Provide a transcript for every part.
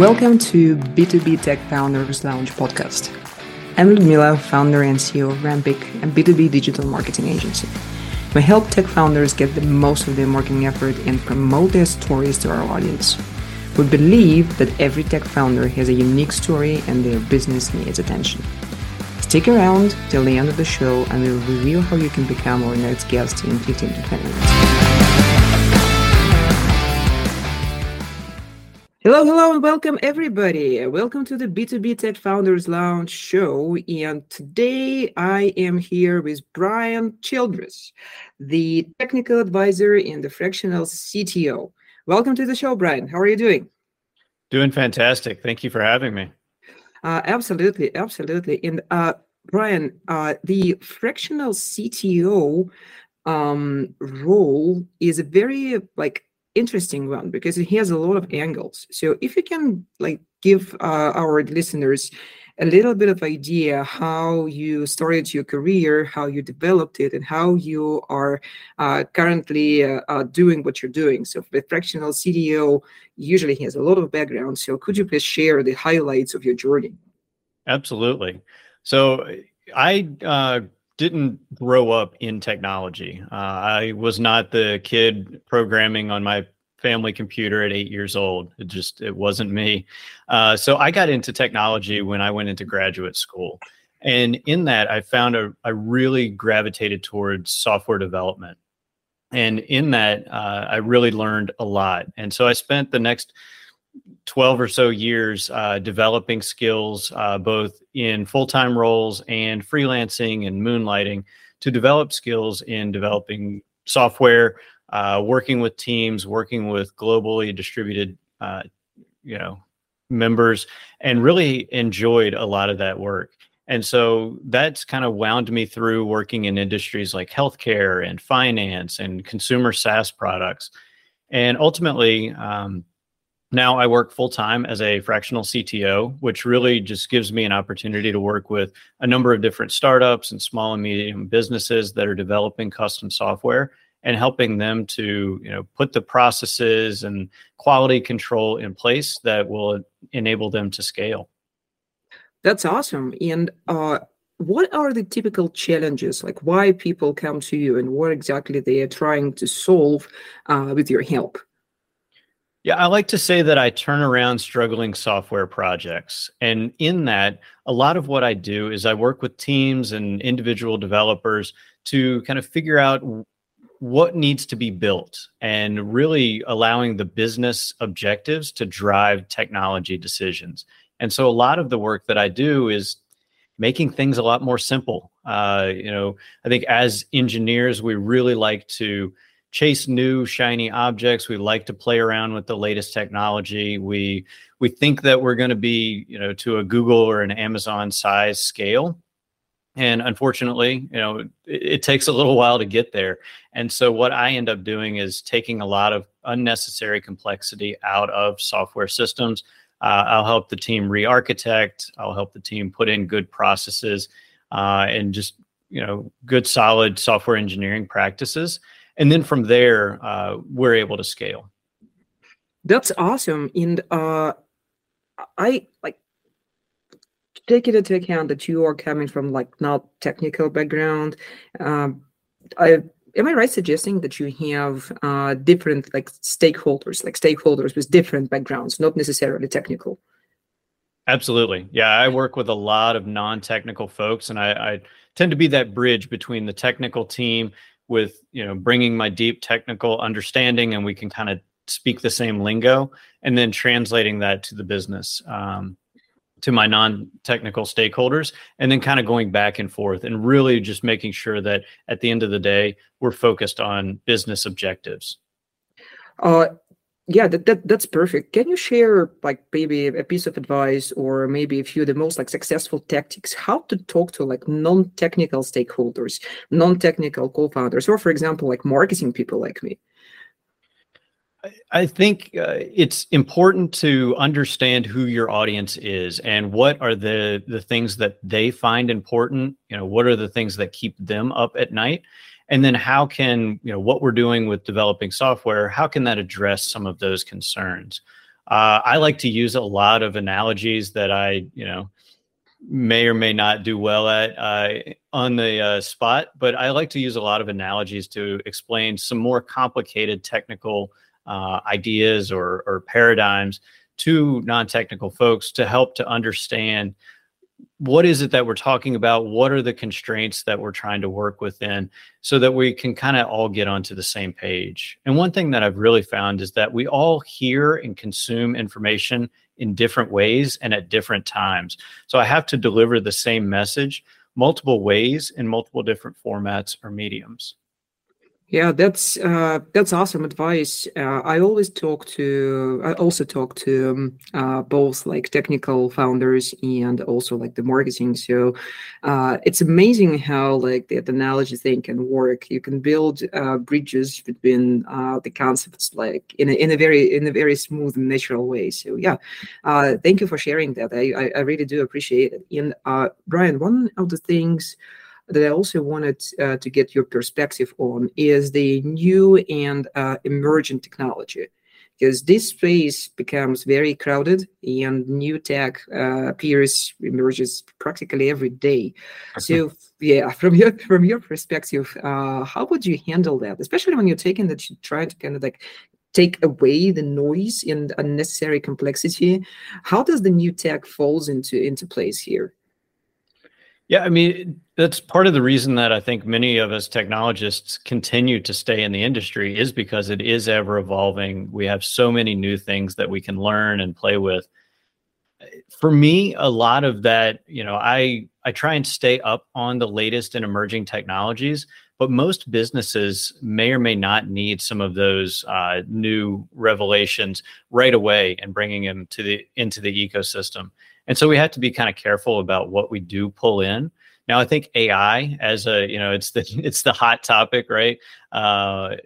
Welcome to B2B Tech Founders Lounge podcast. I'm Liudmila, founder and CEO of Rampiq, a B2B digital marketing agency. We help tech founders get the most of their marketing effort and promote their stories to our audience. We believe that every tech founder has a unique story and their business needs attention. Stick around till the end of the show and we'll reveal how you can become our next guest in 15 to 20 minutes. Hello, hello, and welcome everybody. Welcome to the B2B Tech Founders Lounge show. And today I am here with Brian Childress, the technical advisor and the fractional CTO. Welcome to the show, Brian. How are you doing? Doing fantastic. Thank you for having me. Uh, absolutely, absolutely. And uh, Brian, uh, the fractional CTO um, role is a very like interesting one because it has a lot of angles. So if you can like give uh, our listeners a little bit of idea how you started your career, how you developed it, and how you are uh, currently uh, uh doing what you're doing. So the fractional CTO usually has a lot of background. So could you please share the highlights of your journey? Absolutely. So I uh, didn't grow up in technology. Uh, I was not the kid programming on my family computer at eight years old. It just it wasn't me. Uh, so I got into technology when I went into graduate school, and in that I found a, I really gravitated towards software development, and in that uh, I really learned a lot. And so I spent the next 12 or so years uh, developing skills uh, both in full-time roles and freelancing and moonlighting to develop skills in developing software uh, working with teams working with globally distributed uh, you know members and really enjoyed a lot of that work and so that's kind of wound me through working in industries like healthcare and finance and consumer SaaS products. And ultimately, um, now I work full time as a fractional CTO, which really just gives me an opportunity to work with a number of different startups and small and medium businesses that are developing custom software and helping them to you know put the processes and quality control in place that will enable them to scale. That's awesome. And uh, what are the typical challenges? Like why people come to you and what exactly they are trying to solve uh, with your help? Yeah, I like to say that I turn around struggling software projects. And in that, a lot of what I do is I work with teams and individual developers to kind of figure out what needs to be built and really allowing the business objectives to drive technology decisions. And so a lot of the work that I do is making things a lot more simple. Uh, you know, I think as engineers, we really like to chase new shiny objects. We like to play around with the latest technology. We we think that we're going to be, you know, to a Google or an Amazon size scale. And unfortunately, you know, it, it takes a little while to get there. And so what I end up doing is taking a lot of unnecessary complexity out of software systems. Uh, I'll help the team re-architect. I'll help the team put in good processes uh, and just you know good solid software engineering practices and then from there uh, we're able to scale that's awesome and uh, i like take it into account that you are coming from like not technical background um, i am i right suggesting that you have uh, different like stakeholders like stakeholders with different backgrounds not necessarily technical? Absolutely. Yeah i work with a lot of non-technical folks and I, I tend to be that bridge between the technical team with you know bringing my deep technical understanding and we can kind of speak the same lingo and then translating that to the business. Um, to my non-technical stakeholders and then kind of going back and forth and really just making sure that at the end of the day we're focused on business objectives. Uh, yeah that, that that's perfect. Can you share like maybe a piece of advice or maybe a few of the most like successful tactics how to talk to like non-technical stakeholders non-technical co-founders or for example like marketing people like me I think uh, it's important to understand who your audience is and what are the the things that they find important. You know, what are the things that keep them up at night, and then how can you know what we're doing with developing software how can that address some of those concerns Uh, I like to use a lot of analogies that I, you know, may or may not do well at uh, on the uh, spot, but I like to use a lot of analogies to explain some more complicated technical uh, ideas or, or paradigms to non-technical folks to help to understand what is it that we're talking about? What are the constraints that we're trying to work within so that we can kind of all get onto the same page? And one thing that i've really found is that we all hear and consume information in different ways and at different times. So i have to deliver the same message multiple ways in multiple different formats or mediums yeah, that's uh, that's awesome advice. Uh, I always talk to, I also talk to um, uh, both like technical founders and also like the marketing. So uh, it's amazing how like the analogy thing can work. You can build uh, bridges between uh, the concepts like in a, in a very in a very smooth and natural way. So yeah, thank you for sharing that. I I, I really do appreciate it. And Brian, one of the things that I also wanted uh, to get your perspective on is the new and uh, emergent technology. Because this space becomes very crowded and new tech uh, appears, emerges practically every day. So, yeah, from your from your perspective, uh, how would you handle that, especially when you're taking that you try to kind of like take away the noise and unnecessary complexity? How does the new tech falls into into place here? Yeah, I mean, that's part of the reason that I think many of us technologists continue to stay in the industry is because it is ever evolving. We have so many new things that we can learn and play with. For me, a lot of that, you know, I I try and stay up on the latest and emerging technologies, but most businesses may or may not need some of those uh, new revelations right away and bringing them to the into the ecosystem. And so we have to be kind of careful about what we do pull in. Now, I think AI as a, you know, it's the it's the hot topic, right? Uh,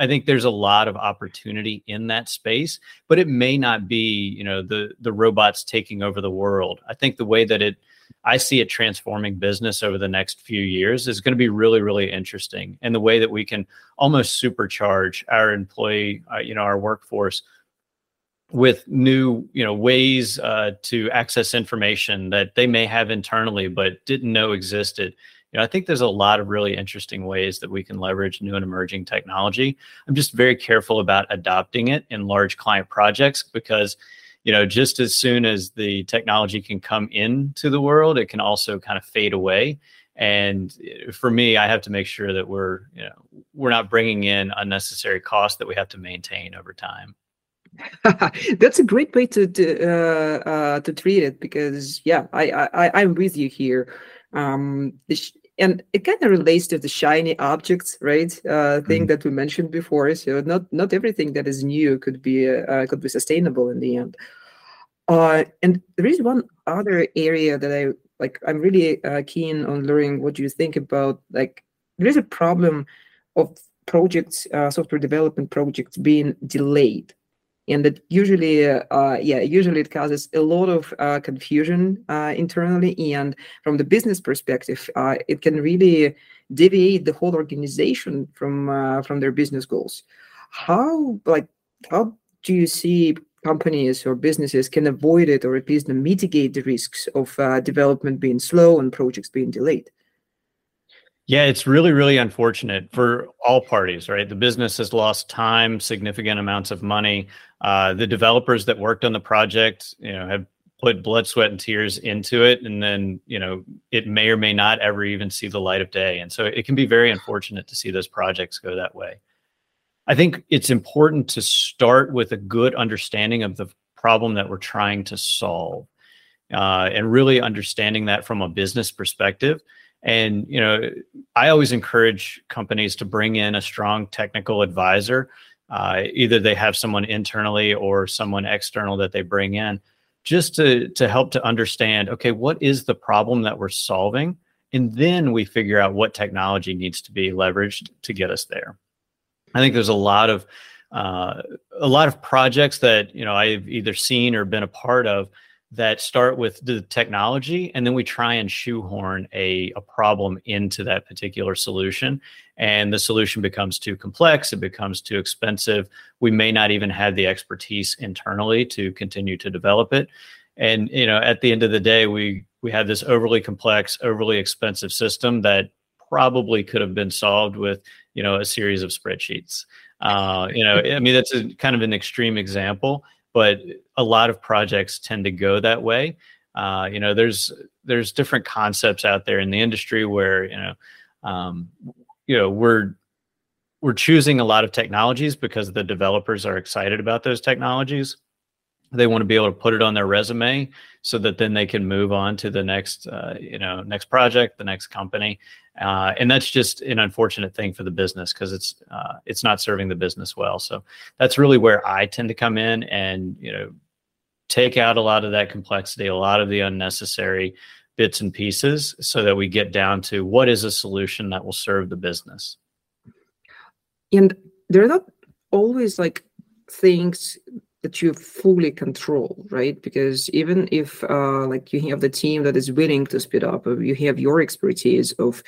I think there's a lot of opportunity in that space, but it may not be, you know, the the robots taking over the world. I think the way that it I see it transforming business over the next few years is going to be really, really interesting. And the way that we can almost supercharge our employee, uh, you know, our workforce with new you know ways uh, to access information that they may have internally but didn't know existed. You know i think there's a lot of really interesting ways that we can leverage new and emerging technology. I'm just very careful about adopting it in large client projects because you know just as soon as the technology can come into the world it can also kind of fade away. And uh, for me i have to make sure that we're you know we're not bringing in unnecessary costs that we have to maintain over time That's a great way to to, uh, uh, to treat it because yeah, I I I'm with you here. Um, and it kind of relates to the shiny objects, right? Uh, thing mm-hmm. that we mentioned before. So not not everything that is new could be uh, could be sustainable in the end. Uh, and there is one other area that I like. I'm really uh, keen on learning what you think about. Like, there is a problem of projects, uh, software development projects being delayed and that usually uh, yeah usually it causes a lot of uh, confusion uh, internally and from the business perspective uh, it can really deviate the whole organization from uh, from their business goals how like how do you see companies or businesses can avoid it or at least mitigate the risks of uh, development being slow and projects being delayed yeah, it's really, really unfortunate for all parties, right? The business has lost time, significant amounts of money. Uh, the developers that worked on the project, you know, have put blood, sweat, and tears into it, and then you know, it may or may not ever even see the light of day. And so, it can be very unfortunate to see those projects go that way. I think it's important to start with a good understanding of the problem that we're trying to solve, uh, and really understanding that from a business perspective and you know, I always encourage companies to bring in a strong technical advisor. Uh, either they have someone internally or someone external that they bring in, just to to help to understand. Okay, what is the problem that we're solving, and then we figure out what technology needs to be leveraged to get us there. I think there's a lot of uh, a lot of projects that you know I've either seen or been a part of that start with the technology and then we try and shoehorn a, a problem into that particular solution. And the solution becomes too complex it becomes too expensive. We may not even have the expertise internally to continue to develop it. And you know at the end of the day we we have this overly complex overly expensive system that probably could have been solved with you know a series of spreadsheets. Uh, you know i mean that's a kind of an extreme example but a lot of projects tend to go that way. Uh, you know, there's there's different concepts out there in the industry where you know, um, you know, we're we're choosing a lot of technologies because the developers are excited about those technologies. They want to be able to put it on their resume so that then they can move on to the next, uh, you know, next project, the next company, uh, and that's just an unfortunate thing for the business because it's uh, it's not serving the business well. So that's really where I tend to come in and you know take out a lot of that complexity, a lot of the unnecessary bits and pieces, so that we get down to what is a solution that will serve the business. And they're not always like things that you fully control, right? Because even if uh, like you have the team that is willing to speed up, or you have your expertise of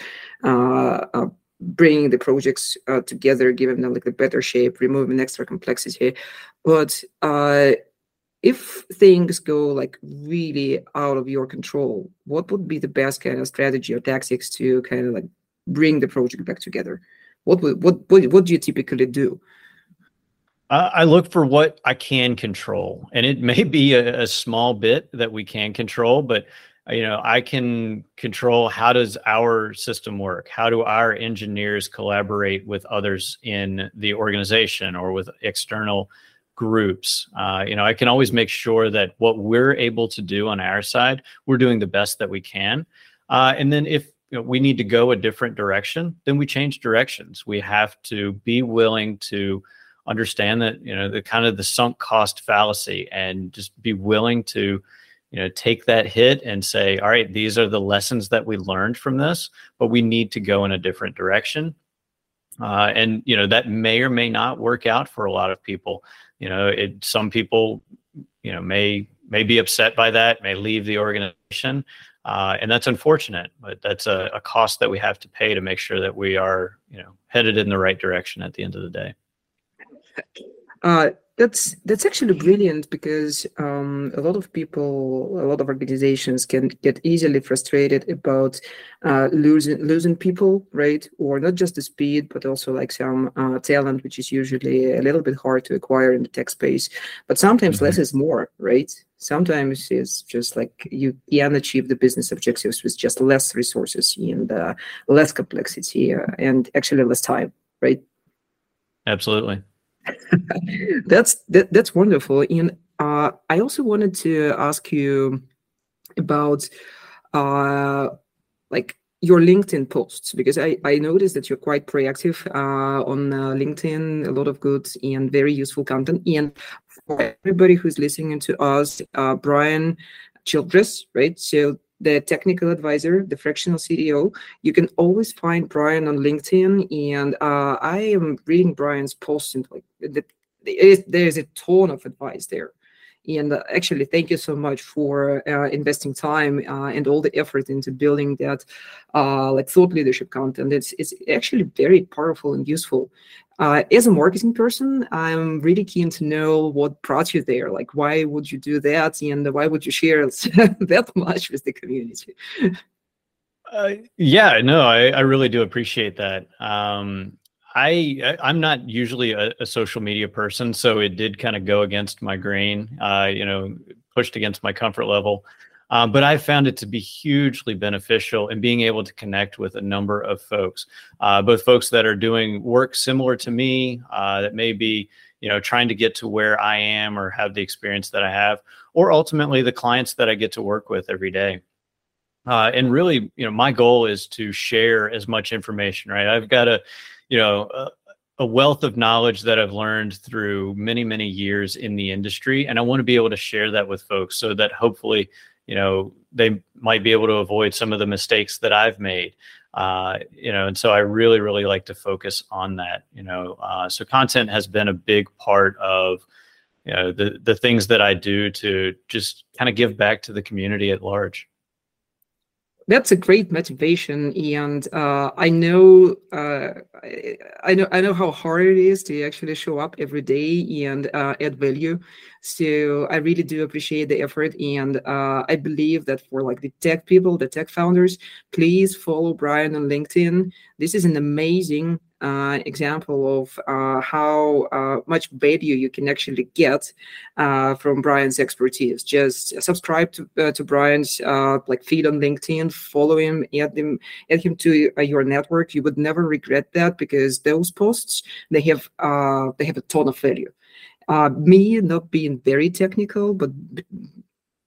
uh, uh, bringing the projects uh, together, giving them like the better shape, removing extra complexity, but uh, if things go like really out of your control, what would be the best kind of strategy or tactics to kind of like bring the project back together? What would what what, what do you typically do? I look for what I can control, and it may be a, a, small bit that we can control, but uh, you know, I can control how does our system work? How do our engineers collaborate with others in the organization or with external groups? Uh, you know, I can always make sure that what we're able to do on our side, we're doing the best that we can. Uh, and then if you know, we need to go a different direction, then we change directions. We have to be willing to understand that you know the kind of the sunk cost fallacy and just be willing to you know take that hit and say all right these are the lessons that we learned from this but we need to go in a different direction. Uh, and you know that may or may not work out for a lot of people. You know it some people you know may may be upset by that may leave the organization uh, and that's unfortunate but that's a, a cost that we have to pay to make sure that we are you know headed in the right direction at the end of the day uh, that's that's actually brilliant because um, a lot of people, a lot of organizations can get easily frustrated about uh, losing losing people, right? Or not just the speed, but also like some uh, talent, which is usually a little bit hard to acquire in the tech space. But sometimes mm-hmm. less is more, right? Sometimes it's just like you can achieve the business objectives with just less resources and uh, less complexity uh, and actually less time, right? Absolutely. that's that, that's wonderful. And uh, I also wanted to ask you about uh, like your LinkedIn posts because I, I noticed that you're quite proactive uh, on uh, LinkedIn, a lot of good and very useful content. And for everybody who's listening to us, uh, Brian Childress, right? So the technical advisor, the fractional CTO. You can always find Brian on LinkedIn, and uh, I am reading Brian's posts and like the, there is a ton of advice there. And uh, actually, thank you so much for uh, investing time uh, and all the effort into building that like thought leadership content. It's it's actually very powerful and useful. Uh, as a marketing person, I'm really keen to know what brought you there. Like, why would you do that, and why would you share that much with the community? Uh, yeah, no, I, I really do appreciate that. Um, I I'm not usually a, a, social media person, so it did kind of go against my grain. Uh, you know, pushed against my comfort level. Um, but I found it to be hugely beneficial in being able to connect with a number of folks, uh, both folks that are doing work similar to me, uh, that may be you know trying to get to where I am or have the experience that I have, or ultimately the clients that I get to work with every day. Uh, and really, you know, my goal is to share as much information. Right, I've got a you know, a, a wealth of knowledge that I've learned through many, many years in the industry. And I want to be able to share that with folks so that hopefully, you know, they might be able to avoid some of the mistakes that I've made. Uh, you know, and so I really, really like to focus on that, you know. Uh, so content has been a big part of you know, the the things that I do to just kind of give back to the community at large that's a great motivation and uh, i know uh, I, know i know how hard it is to actually show up every day and uh, add value. So i really do appreciate the effort and uh, i believe that for like the tech people the tech founders please follow brian on linkedin. This is an amazing uh, example of uh, how uh, much value you can actually get uh, from Brian's expertise. Just subscribe to uh, to Brian's uh, like feed on LinkedIn, follow him, add him add him to your network. You would never regret that because those posts they have they have a ton of value. me not being very technical, but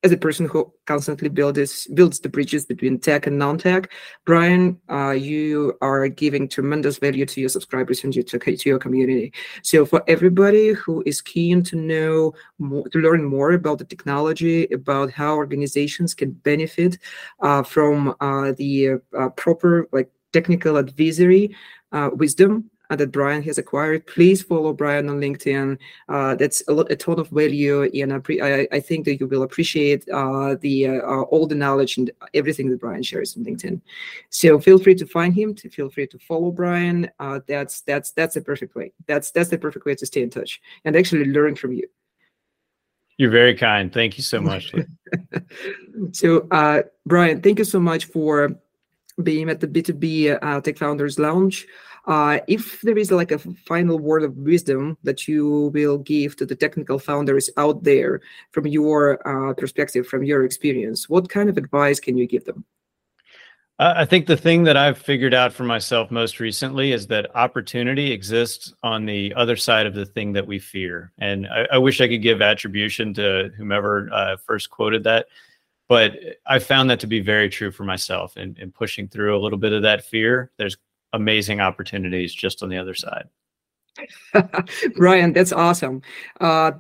as a person who constantly builds builds the bridges between tech and non-tech, Brian, uh, you are giving tremendous value to your subscribers and to, to your community. So for everybody who is keen to know more, to learn more about the technology, about how organizations can benefit uh, from uh, the uh, proper like technical advisory uh, wisdom uh, that Brian has acquired. Please follow Brian on LinkedIn. Uh, that's a, lot, a ton of value, and I, I think that you will appreciate uh, the uh, uh, all the knowledge and everything that Brian shares on LinkedIn. So feel free to find him. To feel free to follow Brian. Uh, that's that's that's the perfect way. That's that's the perfect way to stay in touch and actually learn from you. You're very kind. Thank you so much. so, Brian, thank you so much for being at the B2B Tech Founders Lounge. Uh, if there is like a final word of wisdom that you will give to the technical founders out there from your uh, perspective, from your experience, what kind of advice can you give them? I think the thing that I've figured out for myself most recently is that opportunity exists on the other side of the thing that we fear. And I, I wish I could give attribution to whomever uh, first quoted that, but I found that to be very true for myself. And in pushing through a little bit of that fear, there's amazing opportunities just on the other side. Brian, that's awesome. Uh,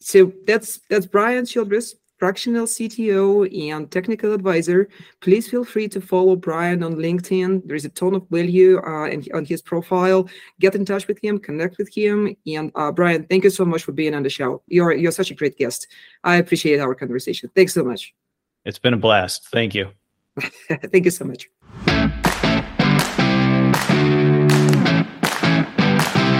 so that's that's Brian Childress, fractional CTO and technical advisor. Please feel free to follow Brian on LinkedIn. There is a ton of value uh, in, on his profile. Get in touch with him, connect with him. And uh, Brian, thank you so much for being on the show. You're you're such a great guest. I appreciate our conversation. Thanks so much. It's been a blast. Thank you. thank you so much.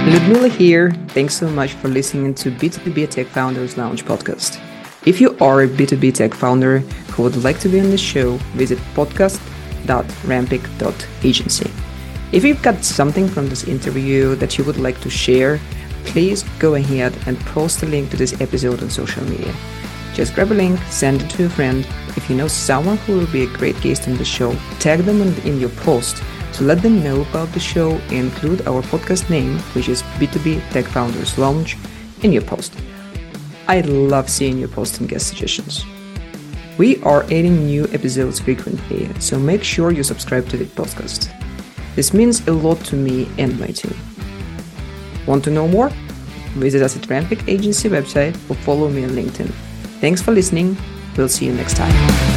Liudmila here. Thanks so much for listening to B2B Tech Founders Lounge podcast. If you are a B2B tech founder who would like to be on the show, visit podcast.rampiq.agency. If you've got something from this interview that you would like to share, please go ahead and post a link to this episode on social media. Just grab a link, send it to a friend. If you know someone who will be a great guest on the show, tag them in your post to let them know about the show include our podcast name, which is B2B Tech Founders Lounge, in your post. I love seeing your post and guest suggestions. We are adding new episodes frequently, so make sure you subscribe to the podcast. This means a lot to me and my team. Want to know more? Visit us at Rampiq Agency website or follow me on LinkedIn. Thanks for listening. We'll see you next time.